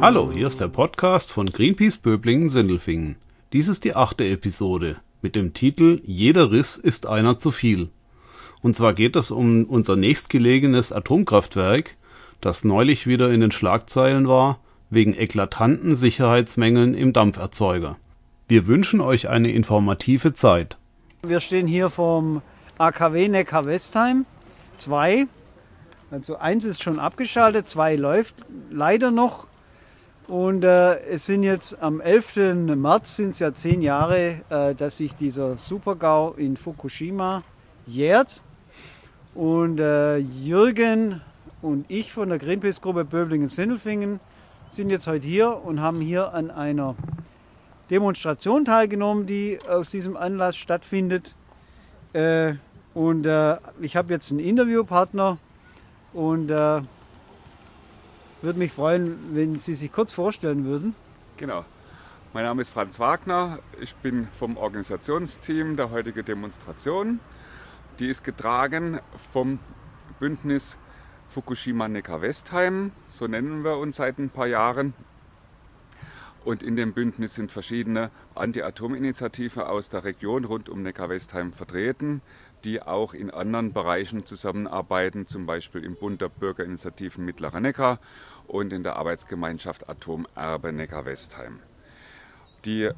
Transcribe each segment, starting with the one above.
Hallo, hier ist der Podcast von Greenpeace Böblingen-Sindelfingen. Dies ist die achte Episode mit dem Titel Jeder Riss ist einer zu viel. Und zwar geht es um unser nächstgelegenes Atomkraftwerk, das neulich wieder in den Schlagzeilen war, wegen eklatanten Sicherheitsmängeln im Dampferzeuger. Wir wünschen euch eine informative Zeit. Wir stehen hier vom AKW Neckar-Westheim 2. Also eins ist schon abgeschaltet, zwei läuft leider noch. Und äh, es sind jetzt am 11. März sind es ja zehn Jahre, äh, dass sich dieser Supergau in Fukushima jährt. Und äh, Jürgen und ich von der Greenpeace-Gruppe Böblingen-Sindelfingen sind jetzt heute hier und haben hier an einer Demonstration teilgenommen, die aus diesem Anlass stattfindet. Äh, und äh, ich habe jetzt einen Interviewpartner und äh, würde mich freuen, wenn Sie sich kurz vorstellen würden. Genau. Mein Name ist Franz Wagner. Ich bin vom Organisationsteam der heutigen Demonstration. Die ist getragen vom Bündnis Fukushima Neckar-Westheim. So nennen wir uns seit ein paar Jahren. Und in dem Bündnis sind verschiedene Anti-Atom-Initiativen aus der Region rund um Neckar-Westheim vertreten, die auch in anderen Bereichen zusammenarbeiten, zum Beispiel im Bund der Bürgerinitiativen Mittlerer Neckar und in der Arbeitsgemeinschaft Atomerbe Neckar-Westheim. Die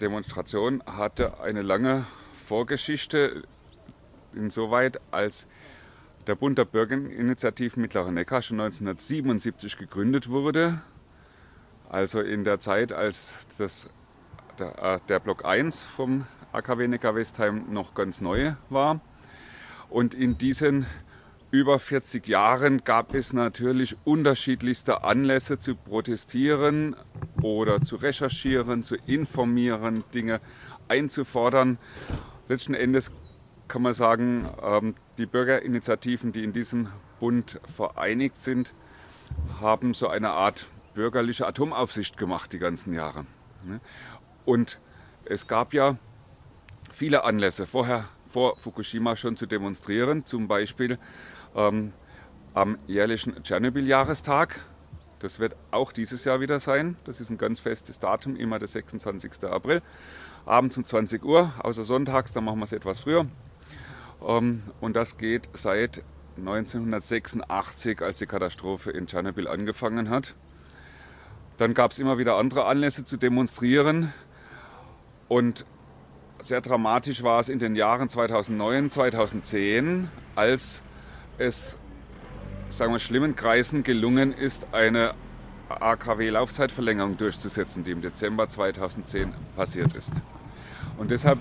Demonstration hatte eine lange Vorgeschichte, insoweit als der Bund der Bürgerinitiativen Mittlerer Neckar schon 1977 gegründet wurde also in der Zeit, als das, der, äh, der Block 1 vom AKW Neckar-Westheim noch ganz neu war. Und in diesen über 40 Jahren gab es natürlich unterschiedlichste Anlässe zu protestieren oder zu recherchieren, zu informieren, Dinge einzufordern. Letzten Endes kann man sagen, ähm, die Bürgerinitiativen, die in diesem Bund vereinigt sind, haben so eine Art bürgerliche Atomaufsicht gemacht die ganzen Jahre. Ne? Und es gab ja viele Anlässe vorher, vor Fukushima schon zu demonstrieren, zum Beispiel ähm, am jährlichen Tschernobyl-Jahrestag. Das wird auch dieses Jahr wieder sein. Das ist ein ganz festes Datum, immer der 26. April. Abends um 20 Uhr, außer sonntags, dann machen wir es etwas früher. Ähm, und das geht seit 1986, als die Katastrophe in Tschernobyl angefangen hat. Dann gab es immer wieder andere Anlässe zu demonstrieren. Und sehr dramatisch war es in den Jahren 2009, 2010, als es sagen wir, schlimmen Kreisen gelungen ist, eine AKW-Laufzeitverlängerung durchzusetzen, die im Dezember 2010 passiert ist. Und deshalb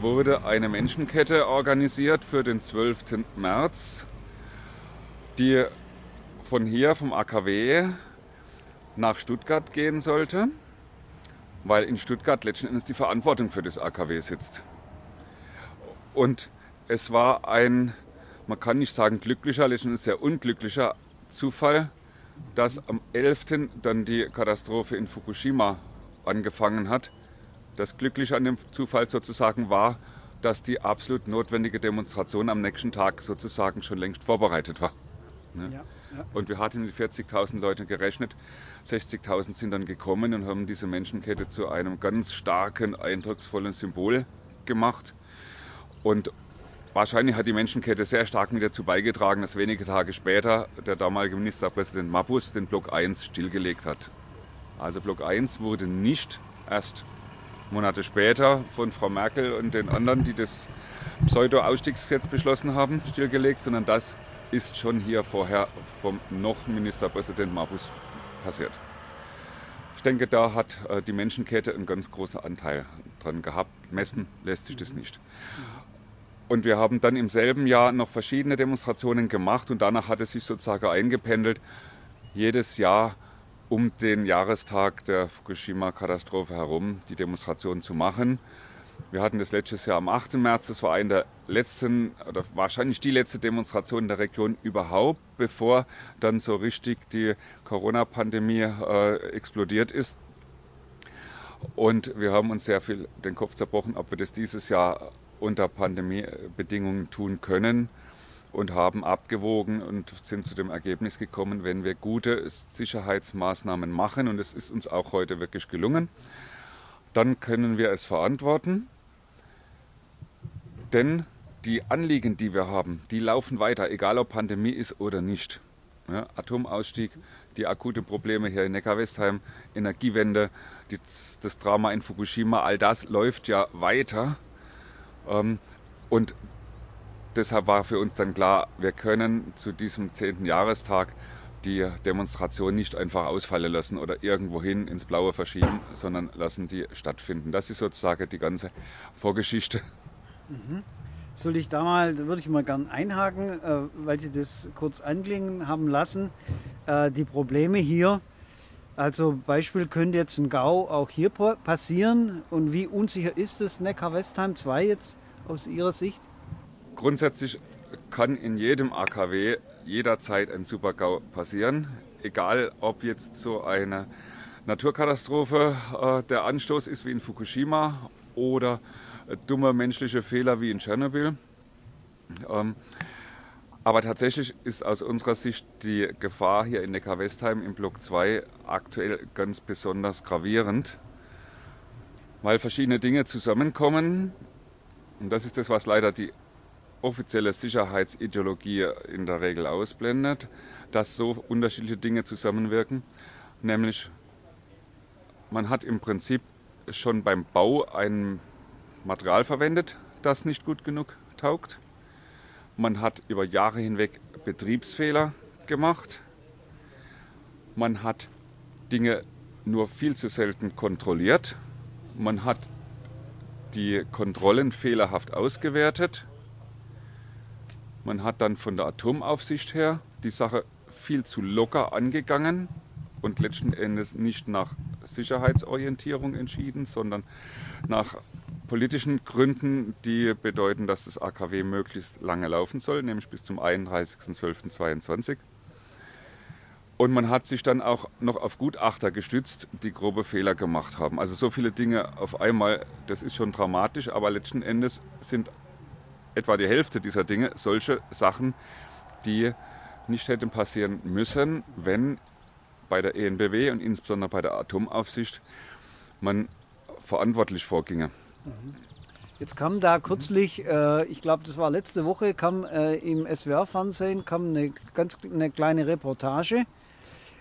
wurde eine Menschenkette organisiert für den 12. März, die von hier, vom AKW, nach Stuttgart gehen sollte, weil in Stuttgart letzten Endes die Verantwortung für das AKW sitzt. Und es war ein, man kann nicht sagen glücklicher, letzten Endes sehr unglücklicher Zufall, dass am 11. dann die Katastrophe in Fukushima angefangen hat. Das Glückliche an dem Zufall sozusagen war, dass die absolut notwendige Demonstration am nächsten Tag sozusagen schon längst vorbereitet war. Ne? Ja, ja. Und wir hatten mit 40.000 Leuten gerechnet. 60.000 sind dann gekommen und haben diese Menschenkette zu einem ganz starken, eindrucksvollen Symbol gemacht. Und wahrscheinlich hat die Menschenkette sehr stark mit dazu beigetragen, dass wenige Tage später der damalige Ministerpräsident Mabus den Block 1 stillgelegt hat. Also Block 1 wurde nicht erst Monate später von Frau Merkel und den anderen, die das Pseudo-Ausstiegsgesetz beschlossen haben, stillgelegt, sondern das ist schon hier vorher vom noch Ministerpräsident Mabus passiert. Ich denke, da hat äh, die Menschenkette einen ganz großen Anteil dran gehabt. Messen lässt sich das nicht. Und wir haben dann im selben Jahr noch verschiedene Demonstrationen gemacht und danach hat es sich sozusagen eingependelt, jedes Jahr um den Jahrestag der Fukushima-Katastrophe herum die Demonstration zu machen. Wir hatten das letztes Jahr am 8. März. Das war eine der letzten oder wahrscheinlich die letzte Demonstration in der Region überhaupt, bevor dann so richtig die Corona-Pandemie äh, explodiert ist. Und wir haben uns sehr viel den Kopf zerbrochen, ob wir das dieses Jahr unter Pandemiebedingungen tun können. und haben abgewogen und sind zu dem Ergebnis gekommen, wenn wir gute Sicherheitsmaßnahmen machen, und es ist uns auch heute wirklich gelungen, dann können wir es verantworten. Denn die Anliegen, die wir haben, die laufen weiter, egal ob Pandemie ist oder nicht. Ja, Atomausstieg, die akuten Probleme hier in Neckar-Westheim, Energiewende, die, das Drama in Fukushima, all das läuft ja weiter. Ähm, und deshalb war für uns dann klar, wir können zu diesem 10. Jahrestag die Demonstration nicht einfach ausfallen lassen oder irgendwohin ins Blaue verschieben, sondern lassen die stattfinden. Das ist sozusagen die ganze Vorgeschichte. Mhm. Soll ich da mal, würde ich mal gern einhaken, äh, weil Sie das kurz anklingen haben lassen. Äh, die Probleme hier, also Beispiel könnte jetzt ein GAU auch hier passieren und wie unsicher ist das Neckar-Westheim 2 jetzt aus Ihrer Sicht? Grundsätzlich kann in jedem AKW jederzeit ein Super-GAU passieren, egal ob jetzt so eine Naturkatastrophe äh, der Anstoß ist wie in Fukushima oder dumme menschliche Fehler wie in Tschernobyl. Ähm, aber tatsächlich ist aus unserer Sicht die Gefahr hier in Neckar-Westheim im Block 2 aktuell ganz besonders gravierend, weil verschiedene Dinge zusammenkommen. Und das ist das, was leider die offizielle Sicherheitsideologie in der Regel ausblendet, dass so unterschiedliche Dinge zusammenwirken. Nämlich, man hat im Prinzip schon beim Bau einen Material verwendet, das nicht gut genug taugt. Man hat über Jahre hinweg Betriebsfehler gemacht. Man hat Dinge nur viel zu selten kontrolliert. Man hat die Kontrollen fehlerhaft ausgewertet. Man hat dann von der Atomaufsicht her die Sache viel zu locker angegangen und letzten Endes nicht nach Sicherheitsorientierung entschieden, sondern nach politischen Gründen, die bedeuten, dass das AKW möglichst lange laufen soll, nämlich bis zum 31.12.22. Und man hat sich dann auch noch auf Gutachter gestützt, die grobe Fehler gemacht haben. Also so viele Dinge auf einmal, das ist schon dramatisch, aber letzten Endes sind etwa die Hälfte dieser Dinge solche Sachen, die nicht hätten passieren müssen, wenn bei der ENBW und insbesondere bei der Atomaufsicht man verantwortlich vorginge. Jetzt kam da kürzlich, äh, ich glaube, das war letzte Woche, kam äh, im SWR-Fernsehen eine ganz eine kleine Reportage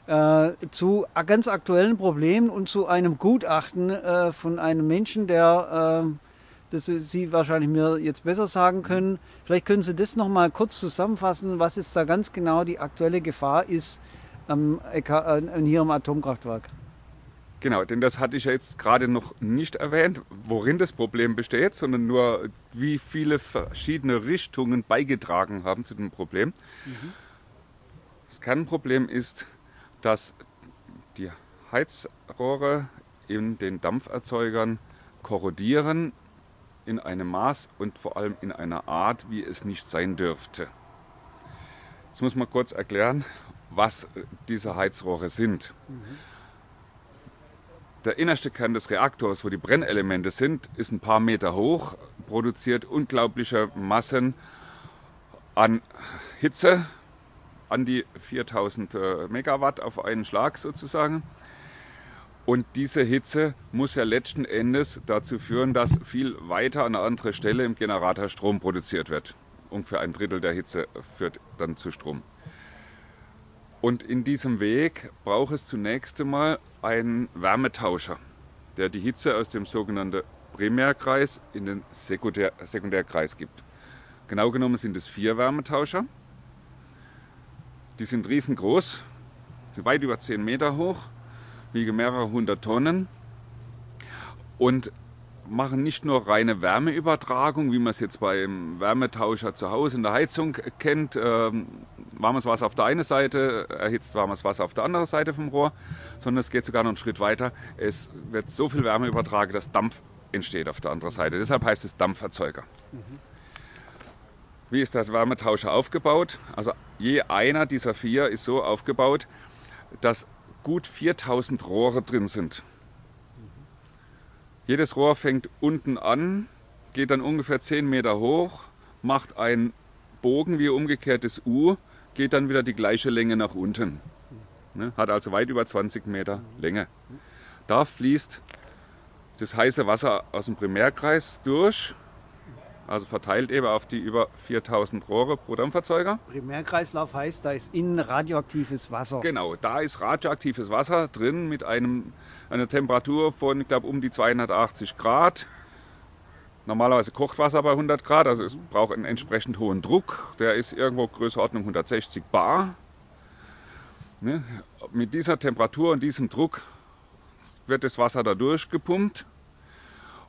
äh, zu ganz aktuellen Problemen und zu einem Gutachten äh, von einem Menschen, der äh, das Sie wahrscheinlich mir jetzt besser sagen können. Vielleicht können Sie das noch mal kurz zusammenfassen, was jetzt da ganz genau die aktuelle Gefahr ist am, äh, hier am Atomkraftwerk. Genau, denn das hatte ich ja jetzt gerade noch nicht erwähnt, worin das Problem besteht, sondern nur, wie viele verschiedene Richtungen beigetragen haben zu dem Problem. Mhm. Das Kernproblem ist, dass die Heizrohre in den Dampferzeugern korrodieren in einem Maß und vor allem in einer Art, wie es nicht sein dürfte. Jetzt muss man kurz erklären, was diese Heizrohre sind. Mhm. Der innerste Kern des Reaktors, wo die Brennelemente sind, ist ein paar Meter hoch, produziert unglaubliche Massen an Hitze, an die 4000 äh, Megawatt auf einen Schlag sozusagen. Und diese Hitze muss ja letzten Endes dazu führen, dass viel weiter an einer anderen Stelle im Generator Strom produziert wird. Ungefähr ein Drittel der Hitze führt dann zu Strom. Und in diesem Weg braucht es zunächst einmal einen Wärmetauscher, der die Hitze aus dem sogenannten Primärkreis in den Sekundär Sekundärkreis gibt. Genau genommen sind es vier Wärmetauscher. Die sind riesengroß, weit über 10 Meter hoch, wiegen mehrere hundert Tonnen und machen nicht nur reine Wärmeübertragung, wie man es jetzt beim Wärmetauscher zu Hause in der Heizung kennt. Ähm, warmes Wasser auf der einen Seite, erhitzt warmes Wasser auf der anderen Seite vom Rohr, sondern es geht sogar noch einen Schritt weiter. Es wird so viel Wärme übertragen, dass Dampf entsteht auf der anderen Seite. Deshalb heißt es Dampferzeuger. Mhm. Wie ist das Wärmetauscher aufgebaut? Also je einer dieser vier ist so aufgebaut, dass gut 4000 Rohre drin sind. Jedes Rohr fängt unten an, geht dann ungefähr 10 Meter hoch, macht ein Bogen wie umgekehrtes U geht dann wieder die gleiche Länge nach unten. Ne? Hat also weit über 20 Meter Länge. Da fließt das heiße Wasser aus dem Primärkreis durch, also verteilt eben auf die über 4000 Rohre pro Dampferzeuger. Primärkreislauf heißt, da ist innen radioaktives Wasser. Genau, da ist radioaktives Wasser drin mit einem, einer Temperatur von, ich glaube, um die 280 Grad. Normalerweise kocht Wasser bei 100 Grad, also es braucht einen entsprechend hohen Druck. Der ist irgendwo Größenordnung 160 Bar. Ne? Mit dieser Temperatur und diesem Druck wird das Wasser da durchgepumpt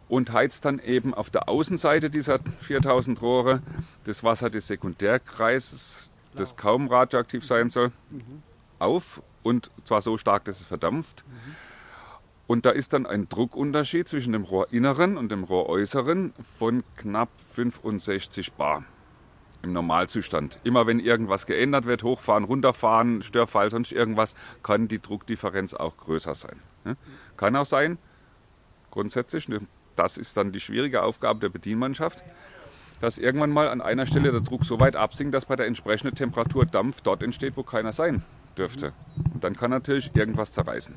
und heizt dann eben auf der Außenseite dieser 4000 Rohre das Wasser des Sekundärkreises, das kaum radioaktiv sein soll, auf und zwar so stark, dass es verdampft. Und da ist dann ein Druckunterschied zwischen dem Rohrinneren und dem Rohräußeren von knapp 65 Bar im Normalzustand. Immer wenn irgendwas geändert wird, hochfahren, runterfahren, Störfall, sonst irgendwas, kann die Druckdifferenz auch größer sein. Kann auch sein, grundsätzlich, das ist dann die schwierige Aufgabe der Bedienmannschaft, dass irgendwann mal an einer Stelle der Druck so weit absinkt, dass bei der entsprechenden Temperatur Dampf dort entsteht, wo keiner sein dürfte. Und dann kann natürlich irgendwas zerreißen.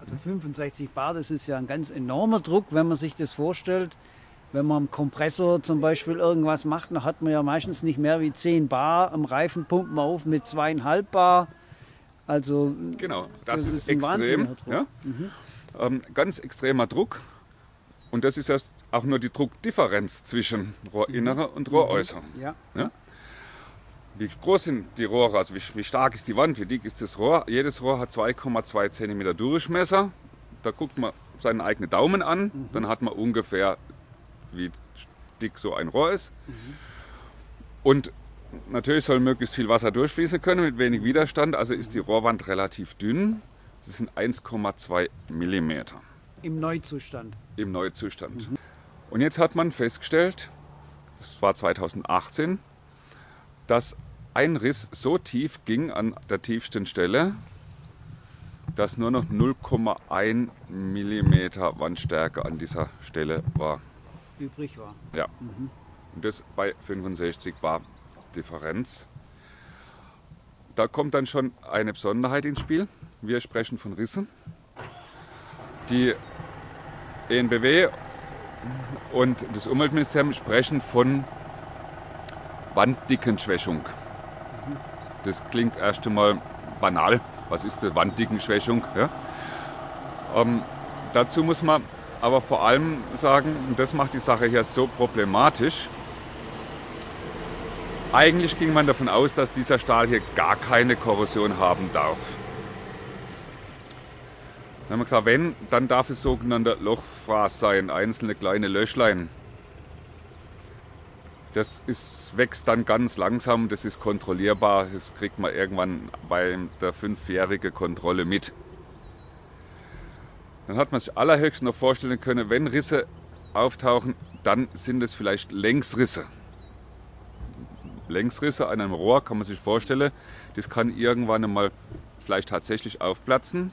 Also 65 Bar, das ist ja ein ganz enormer Druck, wenn man sich das vorstellt. Wenn man am Kompressor zum Beispiel irgendwas macht, dann hat man ja meistens nicht mehr wie 10 Bar. Am Reifen pumpt man auf mit zweieinhalb Bar. Also Genau, das, Das ist, ist ein extrem. Ja? Ähm, ganz extremer Druck. Und das ist ja auch nur die Druckdifferenz zwischen Rohrinnerer und Rohräußer. ja, Wie groß sind die Rohre, also wie, wie stark ist die Wand, wie dick ist das Rohr? Jedes Rohr hat 2,2 cm Durchmesser. Da guckt man seinen eigenen Daumen an, dann hat man ungefähr, wie dick so ein Rohr ist. Und natürlich soll möglichst viel Wasser durchfließen können mit wenig Widerstand, also ist die Rohrwand relativ dünn. Das sind 1,2 mm im Neuzustand. im Neuzustand. Und jetzt hat man festgestellt, das war 2018, dass ein Riss so tief ging an der tiefsten Stelle, dass nur noch 0,1 mm Wandstärke an dieser Stelle war. Übrig war. Ja. Und das bei 65 Bar Differenz. Da kommt dann schon eine Besonderheit ins Spiel. Wir sprechen von Rissen. Die ENBW und das Umweltministerium sprechen von Wanddickenschwächung. Das klingt erst einmal banal. Was ist die Wanddickenschwächung? Ja? Ähm, dazu muss man aber vor allem sagen, und das macht die Sache hier so problematisch, eigentlich ging man davon aus, dass dieser Stahl hier gar keine Korrosion haben darf. Dann haben wir gesagt, wenn, dann darf es sogenannter Lochfraß sein, einzelne kleine Löchlein. Das ist, wächst dann ganz langsam, das ist kontrollierbar, das kriegt man irgendwann bei der fünfjährigen Kontrolle mit. Dann hat man sich allerhöchstens noch vorstellen können, wenn Risse auftauchen, dann sind es vielleicht Längsrisse. Längsrisse an einem Rohr kann man sich vorstellen, das kann irgendwann einmal vielleicht tatsächlich aufplatzen,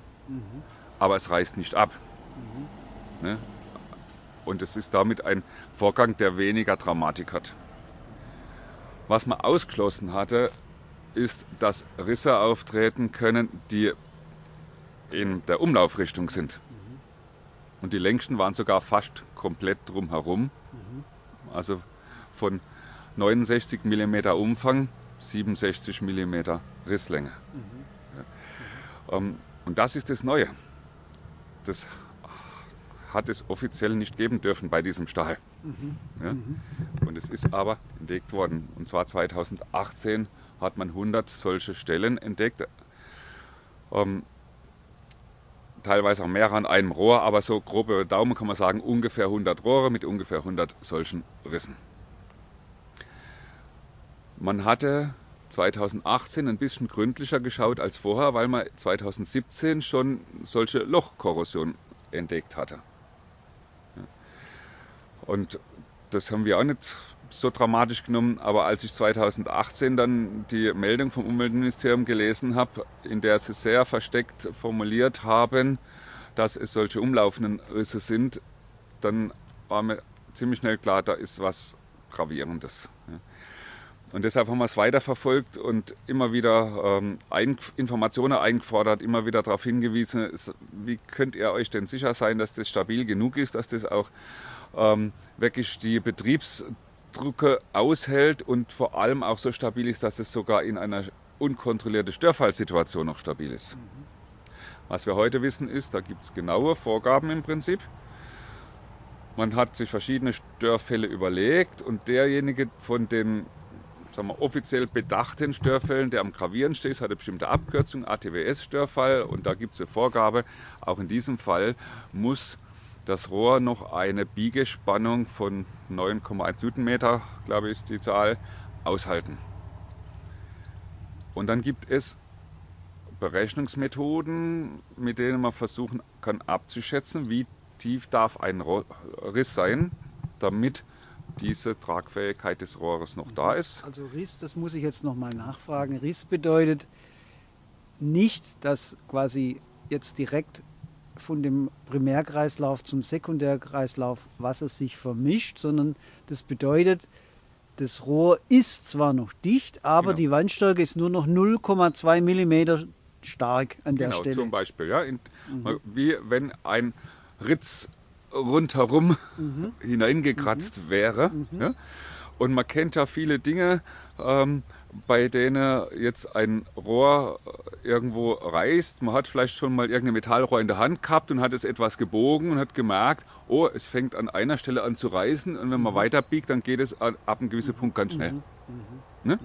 aber es reißt nicht ab. Ne? Und es ist damit ein Vorgang, der weniger Dramatik hat. Was man ausgeschlossen hatte, ist, dass Risse auftreten können, die in der Umlaufrichtung sind. Und die längsten waren sogar fast komplett drumherum. Also von 69 mm Umfang, 67 mm Risslänge. Ähm, Und das ist das Neue. Das hat es offiziell nicht geben dürfen bei diesem Stahl. Ja? Und es ist aber entdeckt worden. Und zwar 2018 hat man 100 solche Stellen entdeckt. Ähm, teilweise auch mehrere an einem Rohr, aber so grob über den Daumen kann man sagen, ungefähr 100 Rohre mit ungefähr 100 solchen Rissen. Man hatte 2018 ein bisschen gründlicher geschaut als vorher, weil man 2017 schon solche Lochkorrosion entdeckt hatte. Und das haben wir auch nicht so dramatisch genommen, aber als ich 2018 dann die Meldung vom Umweltministerium gelesen habe, in der sie sehr versteckt formuliert haben, dass es solche umlaufenden Risse sind, dann war mir ziemlich schnell klar, da ist was Gravierendes. Und deshalb haben wir es weiterverfolgt und immer wieder ähm, Informationen eingefordert, immer wieder darauf hingewiesen, wie könnt ihr euch denn sicher sein, dass das stabil genug ist, dass das auch ähm, wirklich die Betriebsdrucke aushält und vor allem auch so stabil ist, dass es sogar in einer unkontrollierten Störfallsituation noch stabil ist. Was wir heute wissen ist, da gibt es genaue Vorgaben im Prinzip. Man hat sich verschiedene Störfälle überlegt und derjenige von den sagen wir, offiziell bedachten Störfällen, der am gravierendsten ist, hat eine bestimmte Abkürzung, ATWS-Störfall. Und da gibt es eine Vorgabe, auch in diesem Fall muss das Rohr noch eine Biegespannung von 9,1 Newtonmeter, glaube ich, ist die Zahl, aushalten. Und dann gibt es Berechnungsmethoden, mit denen man versuchen kann abzuschätzen, wie tief darf ein Riss sein, damit diese Tragfähigkeit des Rohres noch da ist. Also Riss, das muss ich jetzt nochmal nachfragen. Riss bedeutet nicht, dass quasi jetzt direkt von dem Primärkreislauf zum Sekundärkreislauf Wasser sich vermischt, sondern das bedeutet, das Rohr ist zwar noch dicht, aber genau. die Wandstärke ist nur noch 0,2 mm stark an der genau, Stelle. Zum Beispiel, ja. In, mhm. Wie wenn ein Ritz rundherum mhm. hineingekratzt mhm. wäre. Mhm. Ja? Und man kennt ja viele Dinge, ähm, bei denen jetzt ein Rohr irgendwo reißt. Man hat vielleicht schon mal irgendein Metallrohr in der Hand gehabt und hat es etwas gebogen und hat gemerkt, oh, es fängt an einer Stelle an zu reißen und wenn man mhm. weiter biegt, dann geht es ab einem gewissen Punkt ganz schnell. Mhm. Mhm. Ne?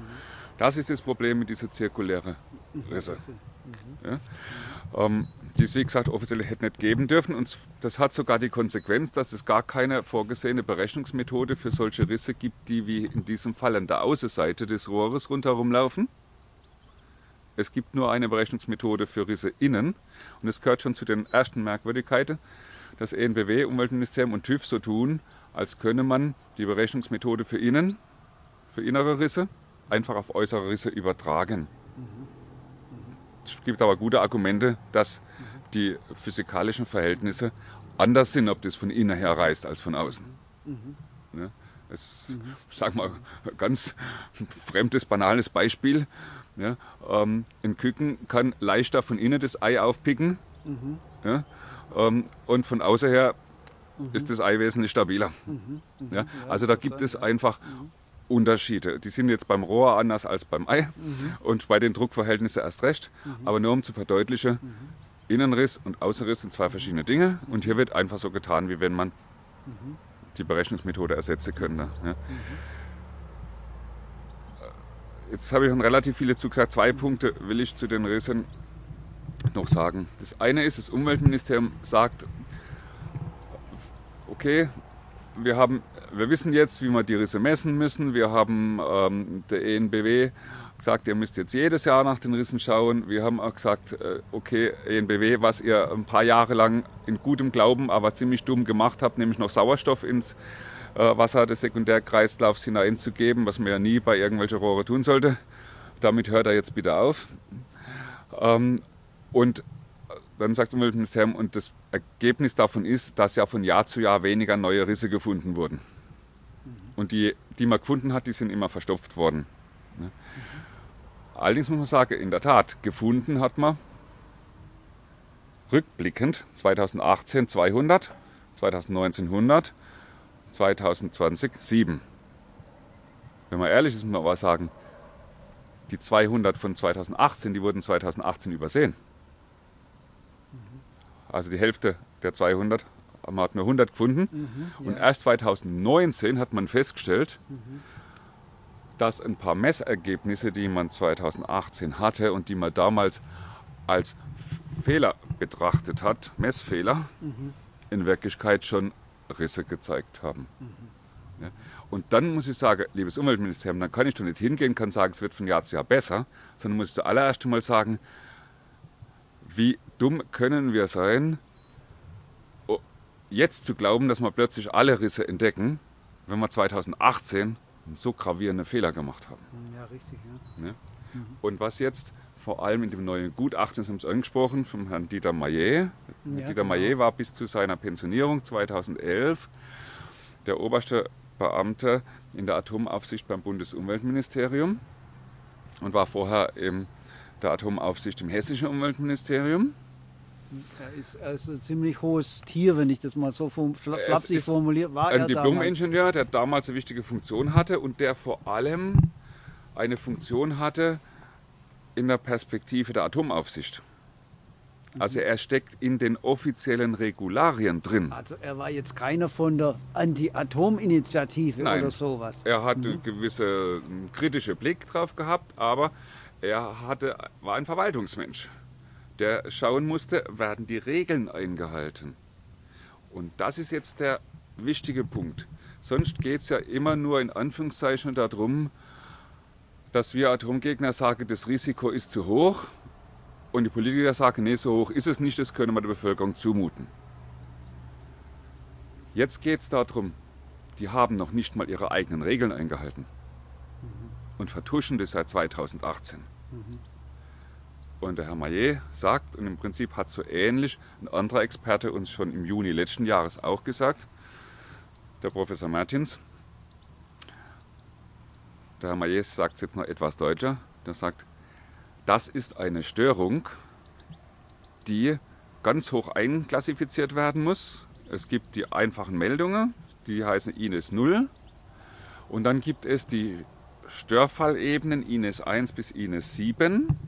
Das ist das Problem mit dieser zirkulären Risse. Ja? Ähm, die es wie gesagt offiziell hätte nicht geben dürfen. Und das hat sogar die Konsequenz, dass es gar keine vorgesehene Berechnungsmethode für solche Risse gibt, die wie in diesem Fall an der Außenseite des Rohres rundherum laufen. Es gibt nur eine Berechnungsmethode für Risse innen. Und es gehört schon zu den ersten Merkwürdigkeiten, dass ENBW, Umweltministerium und TÜV so tun, als könne man die Berechnungsmethode für innen, für innere Risse, einfach auf äußere Risse übertragen. Es gibt aber gute Argumente, dass die physikalischen Verhältnisse anders sind, ob das von innen her reist als von außen. Mhm. Ja, es, mhm. sag mal, ganz fremdes, banales Beispiel. Ja, ähm, ein Küken kann leichter von innen das Ei aufpicken mhm. ja, ähm, und von außen her mhm. ist das Ei wesentlich stabiler. Mhm. Mhm. Ja, also da gibt es einfach Unterschiede. Die sind jetzt beim Rohr anders als beim Ei mhm. und bei den Druckverhältnissen erst recht. Mhm. Aber nur um zu verdeutlichen, mhm. Innenriss und Außenriss sind zwei verschiedene Dinge und hier wird einfach so getan, wie wenn man mhm. die Berechnungsmethode ersetzen könnte. Ja. Mhm. Jetzt habe ich schon relativ viele zu gesagt. Zwei Punkte will ich zu den Rissen noch sagen. Das eine ist, das Umweltministerium sagt, okay, wir haben wir wissen jetzt, wie wir die Risse messen müssen. Wir haben ähm, der ENBW gesagt, ihr müsst jetzt jedes Jahr nach den Rissen schauen. Wir haben auch gesagt, äh, okay, ENBW, was ihr ein paar Jahre lang in gutem Glauben, aber ziemlich dumm gemacht habt, nämlich noch Sauerstoff ins äh, Wasser des Sekundärkreislaufs hineinzugeben, was man ja nie bei irgendwelchen Rohre tun sollte. Damit hört er jetzt bitte auf. Ähm, und dann sagt das Umweltministerium, und das Ergebnis davon ist, dass ja von Jahr zu Jahr weniger neue Risse gefunden wurden. Und die, die man gefunden hat, die sind immer verstopft worden. Allerdings muss man sagen, in der Tat, gefunden hat man rückblickend 2018 200, 2019 100, 2020 7. Wenn man ehrlich ist, muss man aber sagen, die 200 von 2018, die wurden 2018 übersehen. Also die Hälfte der 200 man hat nur 100 gefunden. Mhm, ja. Und erst 2019 hat man festgestellt, mhm. dass ein paar Messergebnisse, die man 2018 hatte und die man damals als Fehler betrachtet hat, Messfehler, mhm. in Wirklichkeit schon Risse gezeigt haben. Ja. Und dann muss ich sagen, liebes Umweltministerium, dann kann ich doch nicht hingehen, kann sagen, es wird von Jahr zu Jahr besser, sondern muss ich zuallererst einmal sagen, wie dumm können wir sein, jetzt zu glauben, dass wir plötzlich alle Risse entdecken, wenn wir 2018 einen so gravierenden Fehler gemacht haben. Ja, richtig. Ja. ja? Mhm. Und was jetzt vor allem in dem neuen Gutachten, Sie haben es angesprochen, vom Herrn Dieter Maillet. Ja, Dieter genau. Maillet war bis zu seiner Pensionierung 2011 der oberste Beamter in der Atomaufsicht beim Bundesumweltministerium und war vorher in der Atomaufsicht im hessischen Umweltministerium. Er ist, er ist ein ziemlich hohes Tier, wenn ich das mal so flapsig formuliere. War ein Diplom-Ingenieur, der damals eine wichtige Funktion hatte und der vor allem eine Funktion hatte in der Perspektive der Atomaufsicht. Also er steckt in den offiziellen Regularien drin. Also er war jetzt keiner von der Anti-Atom-Initiative oder sowas. Er hatte mhm. gewisse kritische Blick drauf gehabt, aber er hatte, war ein Verwaltungsmensch der schauen musste, werden die Regeln eingehalten. Und das ist jetzt der wichtige Punkt. Sonst geht es ja immer nur in Anführungszeichen darum, dass wir Atomgegner sagen, das Risiko ist zu hoch und die Politiker sagen, nee, so hoch ist es nicht, das können wir der Bevölkerung zumuten. Jetzt geht es darum, die haben noch nicht mal ihre eigenen Regeln eingehalten und vertuschen das seit 2018. Mhm. Und der Herr Maillet sagt, und im Prinzip hat so ähnlich ein anderer Experte uns schon im Juni letzten Jahres auch gesagt, der Professor Martins. Der Herr Maillet sagt es jetzt noch etwas deutscher. Der sagt, das ist eine Störung, die ganz hoch einklassifiziert werden muss. Es gibt die einfachen Meldungen, die heißen INES 0. Und dann gibt es die Störfallebenen INES 1 bis INES 7.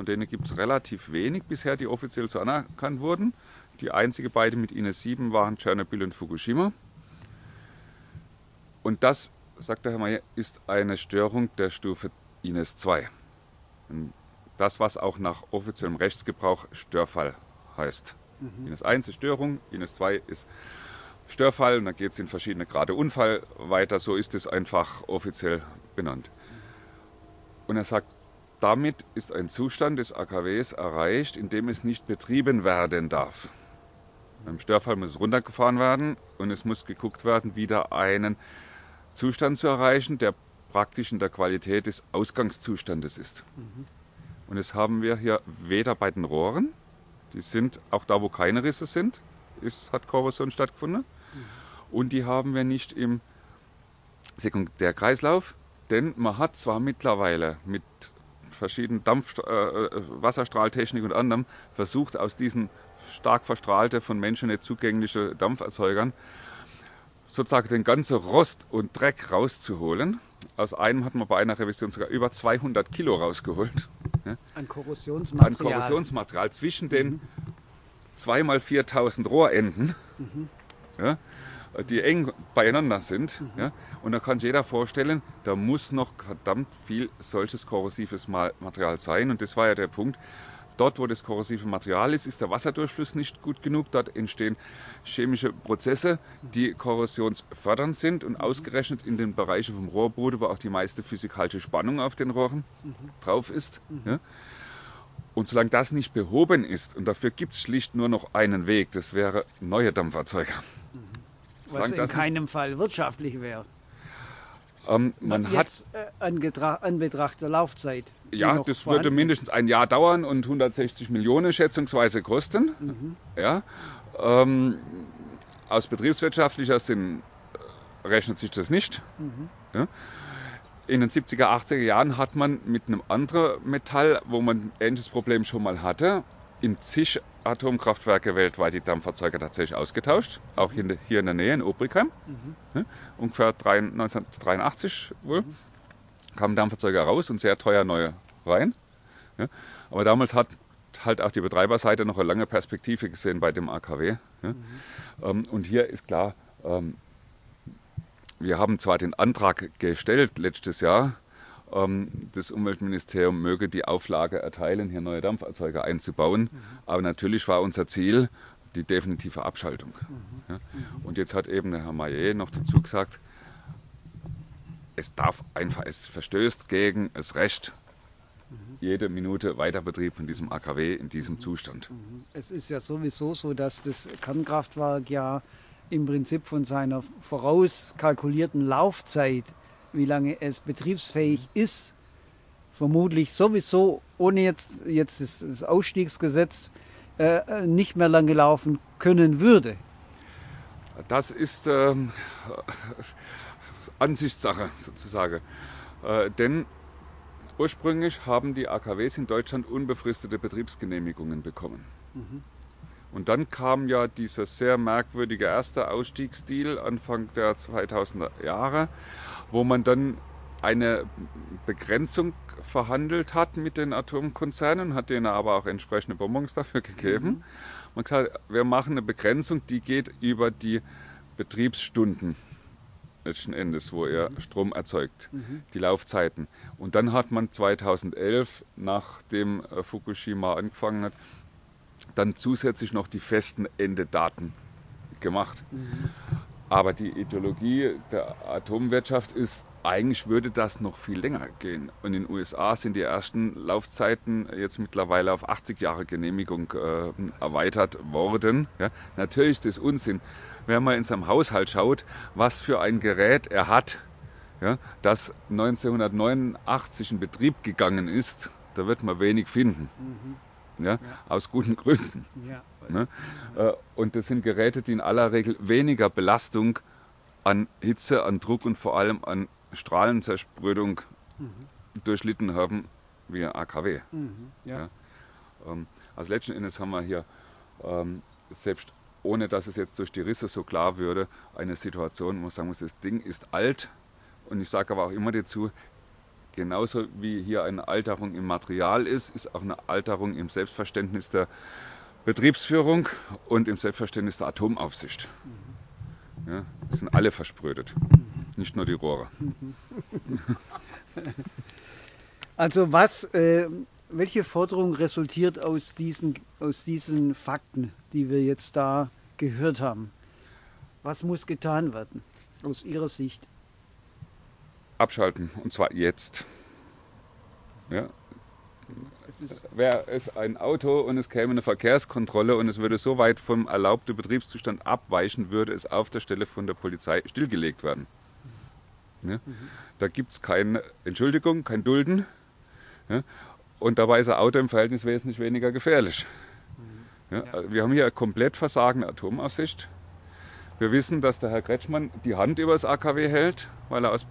Von denen gibt es relativ wenig bisher, die offiziell so anerkannt wurden. Die einzige beide mit INES 7 waren Tschernobyl und Fukushima. Und das, sagt der Herr Mayer, ist eine Störung der Stufe INES 2. Das, was auch nach offiziellem Rechtsgebrauch Störfall heißt. Mhm. INES 1 ist Störung, INES 2 ist Störfall und dann geht es in verschiedene Grade Unfall weiter. So ist es einfach offiziell benannt. Und er sagt, damit ist ein Zustand des AKWs erreicht, in dem es nicht betrieben werden darf. Beim Störfall muss es runtergefahren werden und es muss geguckt werden, wieder einen Zustand zu erreichen, der praktisch in der Qualität des Ausgangszustandes ist. Mhm. Und das haben wir hier weder bei den Rohren, die sind auch da, wo keine Risse sind, ist, hat Korrosion stattgefunden. Mhm. Und die haben wir nicht im Sekundärkreislauf, denn man hat zwar mittlerweile mit verschiedenen Dampf, äh, äh, Wasserstrahltechnik und anderem versucht, aus diesen stark verstrahlte, von Menschen nicht zugängliche Dampferzeugern sozusagen den ganzen Rost und Dreck rauszuholen. Aus einem hat man bei einer Revision sogar über 200 Kilo rausgeholt. An Korrosionsmaterial. An Korrosionsmaterial zwischen den mhm. 2 mal 4000 Rohrenden. Mhm. Ja, die eng beieinander sind. Mhm. Ja? Und da kann sich jeder vorstellen, da muss noch verdammt viel solches korrosives Material sein. Und das war ja der Punkt. Dort, wo das korrosive Material ist, ist der Wasserdurchfluss nicht gut genug. Dort entstehen chemische Prozesse, die korrosionsfördernd sind und ausgerechnet in den Bereichen vom Rohrboden, wo auch die meiste physikalische Spannung auf den Rohren mhm. drauf ist. Mhm. Ja? Und solange das nicht behoben ist, und dafür gibt es schlicht nur noch einen Weg, das wäre neue Dampferzeuger. Was in keinem Fall wirtschaftlich wäre. Ähm, man Jetzt, hat äh, an Betracht der Laufzeit. Ja, das würde mindestens ein Jahr dauern und 160 Millionen schätzungsweise kosten. Mhm. Ja, ähm, aus betriebswirtschaftlicher Sinn äh, rechnet sich das nicht. Mhm. Ja. In den 70er, 80er Jahren hat man mit einem anderen Metall, wo man ein ähnliches Problem schon mal hatte, in zig Atomkraftwerke weltweit die Dampferzeuger tatsächlich ausgetauscht, auch hier in der Nähe in Obrigheim. Mhm. Ungefähr 1983 wohl mhm. kamen Dampferzeuger raus und sehr teuer neue rein. Aber damals hat halt auch die Betreiberseite noch eine lange Perspektive gesehen bei dem AKW. Mhm. Ähm, und hier ist klar, ähm, wir haben zwar den Antrag gestellt letztes Jahr, das Umweltministerium möge die Auflage erteilen, hier neue Dampferzeuger einzubauen. Mhm. Aber natürlich war unser Ziel die definitive Abschaltung. Und jetzt hat eben der Herr Maillet noch dazu gesagt, es darf einfach, es verstößt gegen das Recht, mhm. jede Minute Weiterbetrieb von diesem AKW in diesem mhm. Zustand. Es ist ja sowieso so, dass das Kernkraftwerk ja im Prinzip von seiner vorauskalkulierten Laufzeit wie lange es betriebsfähig ist, vermutlich sowieso ohne jetzt, jetzt das, das Ausstiegsgesetz äh, nicht mehr lange laufen können würde. Das ist, ähm, Ansichtssache sozusagen. Äh, denn ursprünglich haben die AKWs in Deutschland unbefristete Betriebsgenehmigungen bekommen. Mhm. Und dann kam ja dieser sehr merkwürdige erste Ausstiegsdeal Anfang der 2000er Jahre, wo man dann eine Begrenzung verhandelt hat mit den Atomkonzernen, hat denen aber auch entsprechende Bonbons dafür gegeben. Mhm. Man hat gesagt, wir machen eine Begrenzung, die geht über die Betriebsstunden letzten Endes, wo er mhm. Strom erzeugt, mhm. die Laufzeiten. Und dann hat man 2011, nachdem äh, Fukushima angefangen hat, dann zusätzlich noch die festen Endedaten gemacht. Mhm. Aber die Ideologie der Atomwirtschaft ist, eigentlich würde das noch viel länger gehen. Und in den USA sind die ersten Laufzeiten jetzt mittlerweile auf 80 Jahre Genehmigung äh, erweitert worden. Ja, natürlich ist das Unsinn. Wenn man in seinem Haushalt schaut, was für ein Gerät er hat, ja, das 1989 in Betrieb gegangen ist, da wird man wenig finden. Mhm. Ja, Aus guten Gründen. Ne? Äh, und das sind Geräte, die in aller Regel weniger Belastung an Hitze, an Druck und vor allem an Strahlenzersprödung mhm. durchlitten haben wie AKW. Mhm. Ja. Ähm, also letzten Endes haben wir hier ähm, selbst ohne dass es jetzt durch die Risse so klar würde, eine Situation, wo man sagen muss, das Ding ist alt. Und ich sage aber auch immer dazu, genauso wie hier eine Alterung im Material ist, ist auch eine Alterung im Selbstverständnis der Betriebsführung und im Selbstverständnis der Atomaufsicht. Ja, sind alle versprödet, nicht nur die Rohre. Also was, äh, welche Forderung resultiert aus diesen, aus diesen Fakten, die wir jetzt da gehört haben? Was muss getan werden aus Ihrer Sicht? Abschalten, und zwar jetzt. Ja, wäre es ein Auto und es käme eine Verkehrskontrolle und es würde so weit vom erlaubten Betriebszustand abweichen, würde es auf der Stelle von der Polizei stillgelegt werden. Ja? Mhm. Da gibt es keine Entschuldigung, kein Dulden. Ja? Und dabei ist ein Auto im Verhältnis wesentlich weniger gefährlich. Mhm. Ja? Also wir haben hier komplett versagende Atomaufsicht. Wir wissen, dass der Herr Kretschmann die Hand über das AKW hält, weil er aus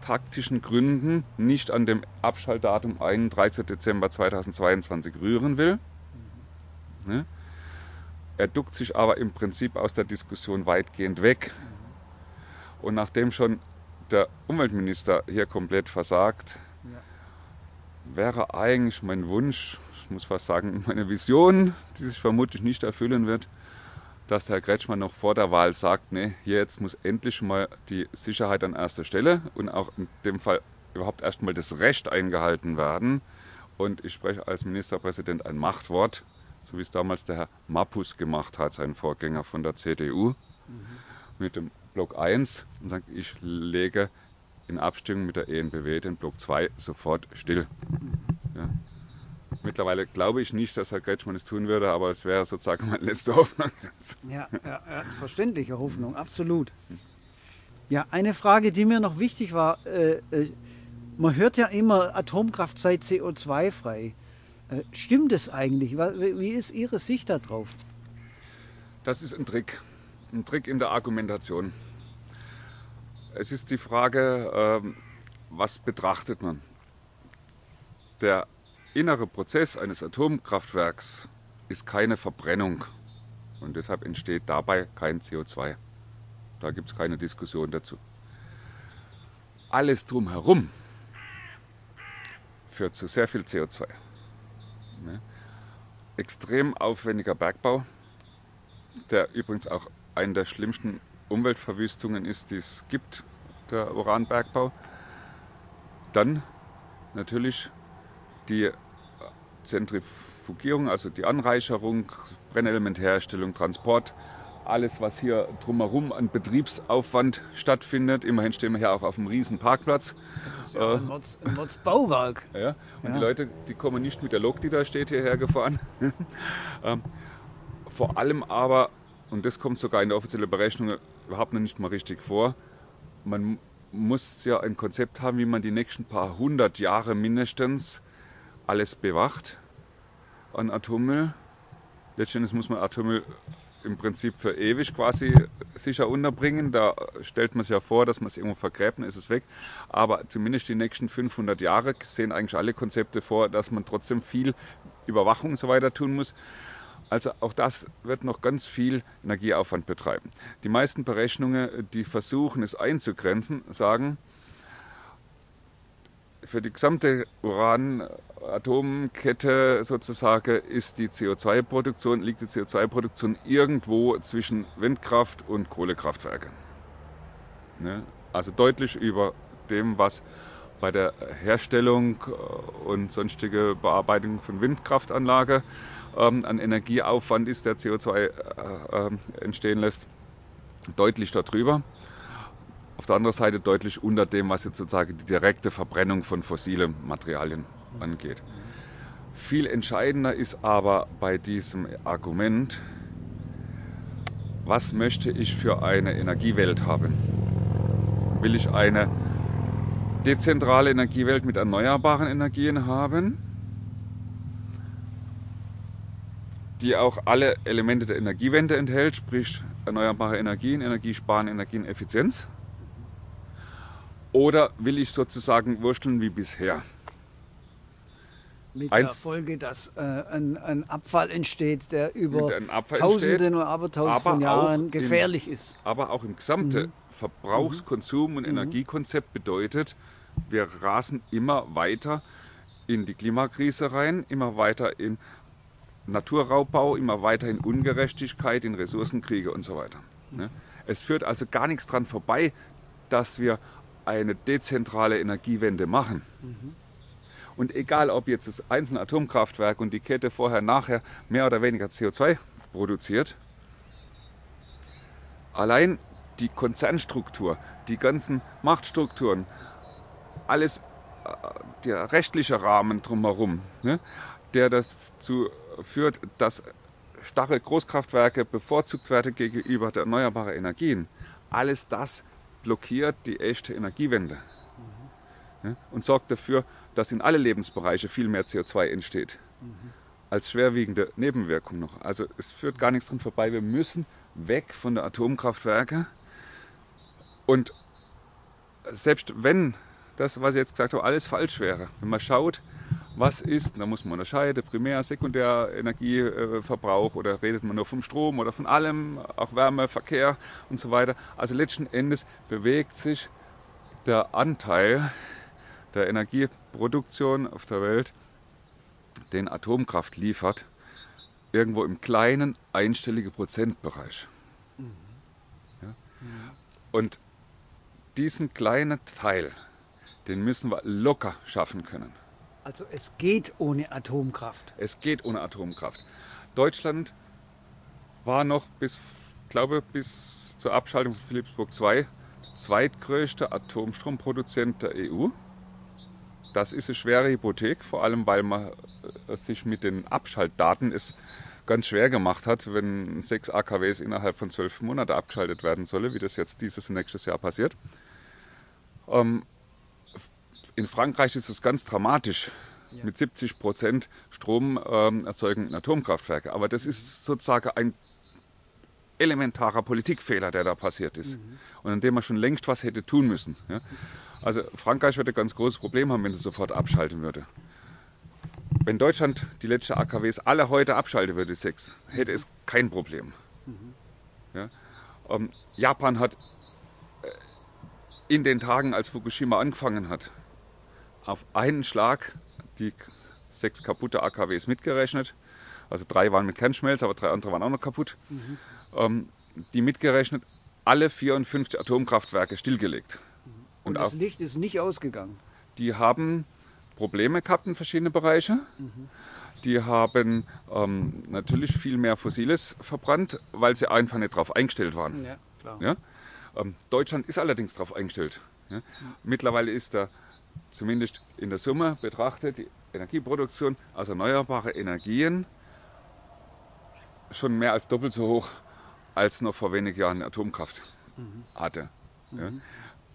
taktischen Gründen nicht an dem Abschaltdatum 31. Dezember 2022 rühren will. Ne? Er duckt sich aber im Prinzip aus der Diskussion weitgehend weg. Und nachdem schon der Umweltminister hier komplett versagt, wäre eigentlich mein Wunsch, ich muss fast sagen, meine Vision, die sich vermutlich nicht erfüllen wird, dass der Herr Kretschmann noch vor der Wahl sagt, nee, hier jetzt muss endlich mal die Sicherheit an erster Stelle und auch in dem Fall überhaupt erstmal das Recht eingehalten werden. Und ich spreche als Ministerpräsident ein Machtwort, so wie es damals der Herr Mappus gemacht hat, sein Vorgänger von der CDU, mhm. mit dem Block 1 und sagt, ich lege in Abstimmung mit der ENBW den Block 2 sofort still. Ja. Mittlerweile glaube ich nicht, dass Herr Kretschmann es tun würde, aber es wäre sozusagen meine letzte Hoffnung. Ja, ja, ja ist verständliche Hoffnung, absolut. Ja, eine Frage, die mir noch wichtig war, äh, äh, man hört ja immer, Atomkraft sei CO2-frei. Äh, stimmt es eigentlich? Wie ist Ihre Sicht darauf? Das ist ein Trick, ein Trick in der Argumentation. Es ist die Frage, ähm, was betrachtet man? Der innere Prozess eines Atomkraftwerks ist keine Verbrennung und deshalb entsteht dabei kein CO2. Da gibt es keine Diskussion dazu. Alles drumherum führt zu sehr viel CO2. Ne? Extrem aufwendiger Bergbau, der übrigens auch eine der schlimmsten Umweltverwüstungen ist, die es gibt, der Uranbergbau. Dann natürlich die Zentrifugierung, also die Anreicherung, Brennelementherstellung, Transport, alles, was hier drumherum an Betriebsaufwand stattfindet. Immerhin stehen wir hier auch auf einem riesen Parkplatz. Das ist ja äh, ein, Mords, ein Mordsbauwerk. Ja, und ja. die Leute, die kommen nicht mit der Lok, die da steht, hierher gefahren. ähm, vor allem aber, und das kommt sogar in der offiziellen Berechnung überhaupt noch nicht mal richtig vor, man muss ja ein Konzept haben, wie man die nächsten paar hundert Jahre mindestens alles bewacht an Atommüll. Letztendlich muss man Atommüll im Prinzip für ewig quasi sicher unterbringen. Da stellt man sich ja vor, dass man es irgendwo vergräbt, dann ist es weg. Aber zumindest die nächsten 500 Jahre sehen eigentlich alle Konzepte vor, dass man trotzdem viel Überwachung und so weiter tun muss. Also auch das wird noch ganz viel Energieaufwand betreiben. Die meisten Berechnungen, die versuchen es einzugrenzen, sagen, für die gesamte Uran-Atomkette sozusagen ist die CO2-Produktion, liegt die CO2-Produktion irgendwo zwischen Windkraft und Kohlekraftwerken. Ne? Also deutlich über dem, was bei der Herstellung und sonstige Bearbeitung von Windkraftanlage ähm, an Energieaufwand ist, der CO2 äh, äh, entstehen lässt, deutlich darüber. Auf der anderen Seite deutlich unter dem, was jetzt sozusagen die direkte Verbrennung von fossilen Materialien angeht. Viel entscheidender ist aber bei diesem Argument, was möchte ich für eine Energiewelt haben? Will ich eine dezentrale Energiewelt mit erneuerbaren Energien haben, die auch alle Elemente der Energiewende enthält, sprich erneuerbare Energien, Energiesparen, Energieneffizienz? Oder will ich sozusagen wursteln wie bisher? Mit der Folge, dass äh, ein, ein, Abfall entsteht, der über Tausende entsteht, und Abertausende von Jahren gefährlich im, ist. Aber auch im gesamten mhm. Verbrauchskonsum und mhm. Energiekonzept bedeutet, wir rasen immer weiter in die Klimakrise rein, immer weiter in Naturraubbau, immer weiter in Ungerechtigkeit, in Ressourcenkriege und so weiter. Mhm. Es führt also gar nichts dran vorbei, dass wir eine dezentrale Energiewende machen. Mhm. Und egal, ob jetzt das einzelne Atomkraftwerk und die Kette vorher, nachher mehr oder weniger CO2 produziert, allein die Konzernstruktur, die ganzen Machtstrukturen, alles, äh, der rechtliche Rahmen drumherum, ne, der dazu führt, dass starre Großkraftwerke bevorzugt werden gegenüber der erneuerbaren Energien, alles das blockiert die echte Energiewende mhm. und sorgt dafür, dass in alle Lebensbereiche viel mehr CO2 entsteht. Mhm. Als schwerwiegende Nebenwirkung noch. Also es führt gar nichts dran vorbei. Wir müssen weg von der Atomkraftwerke. Und selbst wenn das, was ich jetzt gesagt habe, alles falsch wäre, wenn man schaut, was ist, da muss man unterscheiden, Primär-, Sekundär-Energieverbrauch oder redet man nur vom Strom oder von allem, auch Wärme, Verkehr und so weiter. Also letzten Endes bewegt sich der Anteil der Energieproduktion auf der Welt, den Atomkraft liefert, irgendwo im kleinen einstelligen Prozentbereich. Ja? Und diesen kleinen Teil, den müssen wir locker schaffen können. Also es geht ohne Atomkraft. Es geht ohne Atomkraft. Deutschland war noch bis, glaube bis zur Abschaltung von Philipsburg 2 zweitgrößter Atomstromproduzent der EU. Das ist eine schwere Hypothek, vor allem weil man äh, sich mit den Abschaltdaten es ganz schwer gemacht hat, wenn sechs AKWs innerhalb von zwölf Monaten abgeschaltet werden sollen, wie das jetzt dieses und nächstes Jahr passiert. Ähm, in Frankreich ist es ganz dramatisch. Ja. Mit 70 Prozent Strom ähm, erzeugen Atomkraftwerke. Aber das ist sozusagen ein elementarer Politikfehler, der da passiert ist. Mhm. Und an dem man schon längst was hätte tun müssen. Ja? Also Frankreich würde ein ganz großes Problem haben, wenn es sofort abschalten würde. Wenn Deutschland die letzten AKWs alle heute abschalten würde, sechs, hätte es kein Problem. Mhm. Ja? Ähm, Japan hat äh, in den Tagen, als Fukushima angefangen hat, auf einen Schlag die sechs kaputte AKWs mitgerechnet. Also drei waren mit Kernschmelz, aber drei andere waren auch noch kaputt. Mhm. Ähm, die mitgerechnet, alle 54 Atomkraftwerke stillgelegt. Mhm. Und, Und das Licht ist nicht ausgegangen. Die haben Probleme gehabt in verschiedenen Bereichen. Mhm. Die haben ähm, natürlich viel mehr Fossiles verbrannt, weil sie einfach nicht darauf eingestellt waren. Ja, ja? Ähm, Deutschland ist allerdings darauf eingestellt. Ja? Mhm. Mittlerweile ist der zumindest in der Summe betrachtet, die Energieproduktion aus erneuerbaren Energien schon mehr als doppelt so hoch als noch vor wenigen Jahren Atomkraft mhm. hatte. Ja.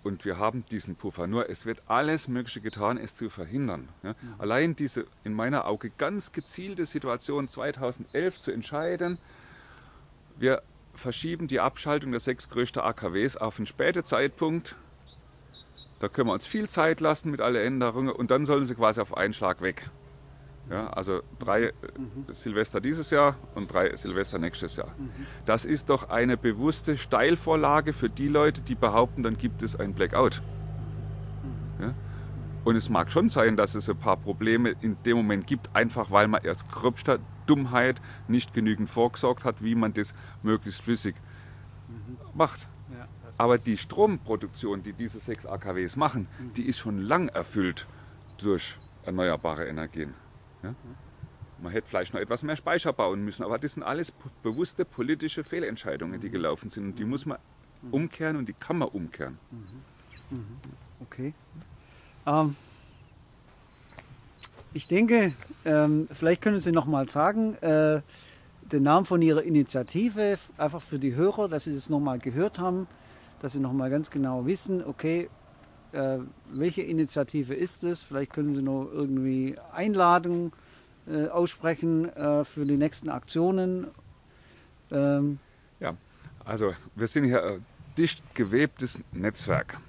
Und wir haben diesen Puffer. Nur es wird alles Mögliche getan, es zu verhindern. Ja. Mhm. Allein diese in meiner Auge ganz gezielte Situation 2011 zu entscheiden, wir verschieben die Abschaltung der sechs größten AKWs auf einen späten Zeitpunkt. Da können wir uns viel Zeit lassen mit allen Änderungen und dann sollen sie quasi auf einen Schlag weg. Ja, also drei mhm. Silvester dieses Jahr und drei Silvester nächstes Jahr. Mhm. Das ist doch eine bewusste Steilvorlage für die Leute, die behaupten, dann gibt es ein Blackout. Mhm. Ja? Und es mag schon sein, dass es ein paar Probleme in dem Moment gibt, einfach weil man erst gröbster Dummheit nicht genügend vorgesorgt hat, wie man das möglichst flüssig macht. Ja, Aber die Stromproduktion, die diese sechs AKWs machen, die ist schon lang erfüllt durch erneuerbare Energien. Ja? Man hätte vielleicht noch etwas mehr Speicher bauen müssen, aber das sind alles bewusste politische Fehlentscheidungen, die gelaufen sind. Und die muss man umkehren und die kann man umkehren. Okay. Ähm, ich denke, ähm, vielleicht können Sie noch mal sagen, äh, den Namen von Ihrer Initiative, einfach für die Hörer, dass Sie das noch mal gehört haben, dass Sie noch mal ganz genau wissen, okay, äh, welche Initiative ist es? Vielleicht können Sie noch irgendwie Einladungen äh, aussprechen äh, für die nächsten Aktionen. Ähm. Ja, also wir sind hier ein dicht gewebtes Netzwerk.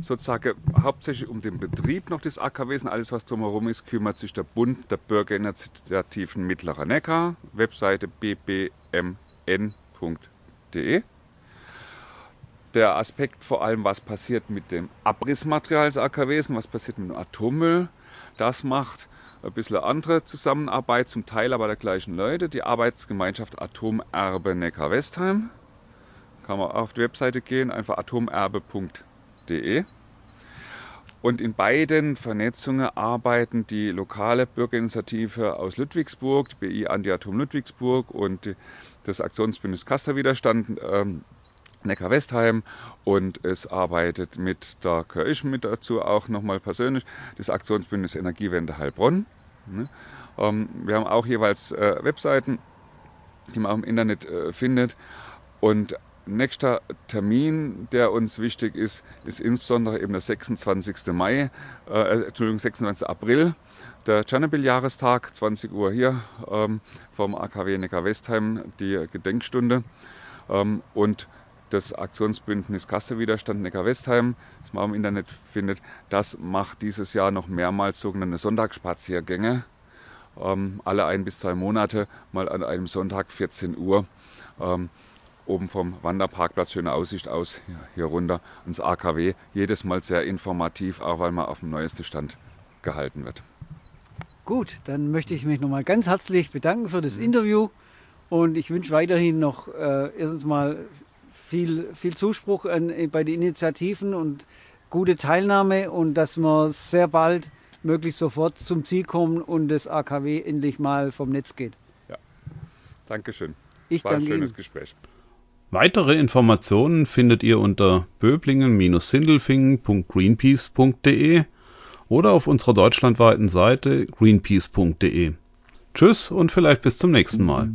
Sozusagen hauptsächlich um den Betrieb noch des AKWs und alles, was drumherum ist, kümmert sich der Bund der Bürgerinitiativen Mittlerer Neckar, Webseite bbmn.de der Aspekt vor allem, was passiert mit dem Abrissmaterial des AKWs und was passiert mit dem Atommüll. Das macht ein bisschen andere Zusammenarbeit, zum Teil aber der gleichen Leute. Die Arbeitsgemeinschaft Atomerbe Neckar-Westheim. Kann man auf die Webseite gehen, einfach atomerbe.de. Und in beiden Vernetzungen arbeiten die lokale Bürgerinitiative aus Ludwigsburg, die BI Anti-Atom Ludwigsburg und das Aktionsbündnis Kasterwiderstand ähm, Neckar-Westheim und es arbeitet mit, da gehöre ich mit dazu auch nochmal persönlich, das Aktionsbündnis Energiewende Heilbronn. Ne? Ähm, wir haben auch jeweils äh, Webseiten, die man auch im Internet äh, findet und nächster Termin, der uns wichtig ist, ist insbesondere eben der 26. Mai, äh, Entschuldigung, 26. April, der Tschernobyl-Jahrestag, 20 Uhr hier ähm, vom AKW Neckar-Westheim, die Gedenkstunde. Ähm, und das Aktionsbündnis Kassewiderstand Neckar-Westheim, das man im Internet findet, das macht dieses Jahr noch mehrmals sogenannte Sonntagsspaziergänge. Ähm, alle ein bis zwei Monate, mal an einem Sonntag 14 Uhr. Ähm, oben vom Wanderparkplatz, schöne Aussicht aus, hier, runter ins AKW. Jedes Mal sehr informativ, auch weil man auf dem neuesten Stand gehalten wird. Gut, dann möchte ich mich nochmal ganz herzlich bedanken für das. Interview und ich wünsche weiterhin noch äh, erstens mal viel, viel Zuspruch an, bei den Initiativen und gute Teilnahme und dass wir sehr bald möglichst sofort zum Ziel kommen und das AKW endlich mal vom Netz geht. Ja, Dankeschön. Ich War danke ein schönes Ihnen. Gespräch. Weitere Informationen findet ihr unter böblingen-sindelfingen.greenpeace.de oder auf unserer deutschlandweiten Seite greenpeace.de. Tschüss und vielleicht bis zum nächsten Mal.